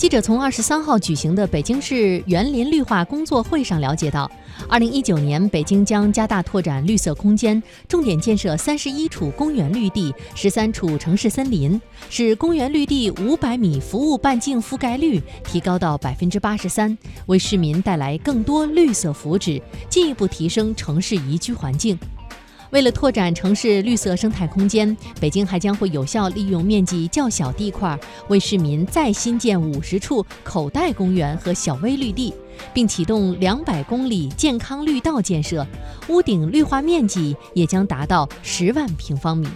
记者从二十三号举行的北京市园林绿化工作会上了解到，二零一九年北京将加大拓展绿色空间，重点建设三十一处公园绿地、十三处城市森林，使公园绿地五百米服务半径覆盖率提高到百分之八十三，为市民带来更多绿色福祉，进一步提升城市宜居环境。为了拓展城市绿色生态空间，北京还将会有效利用面积较小地块，为市民再新建五十处口袋公园和小微绿地，并启动两百公里健康绿道建设，屋顶绿化面积也将达到十万平方米。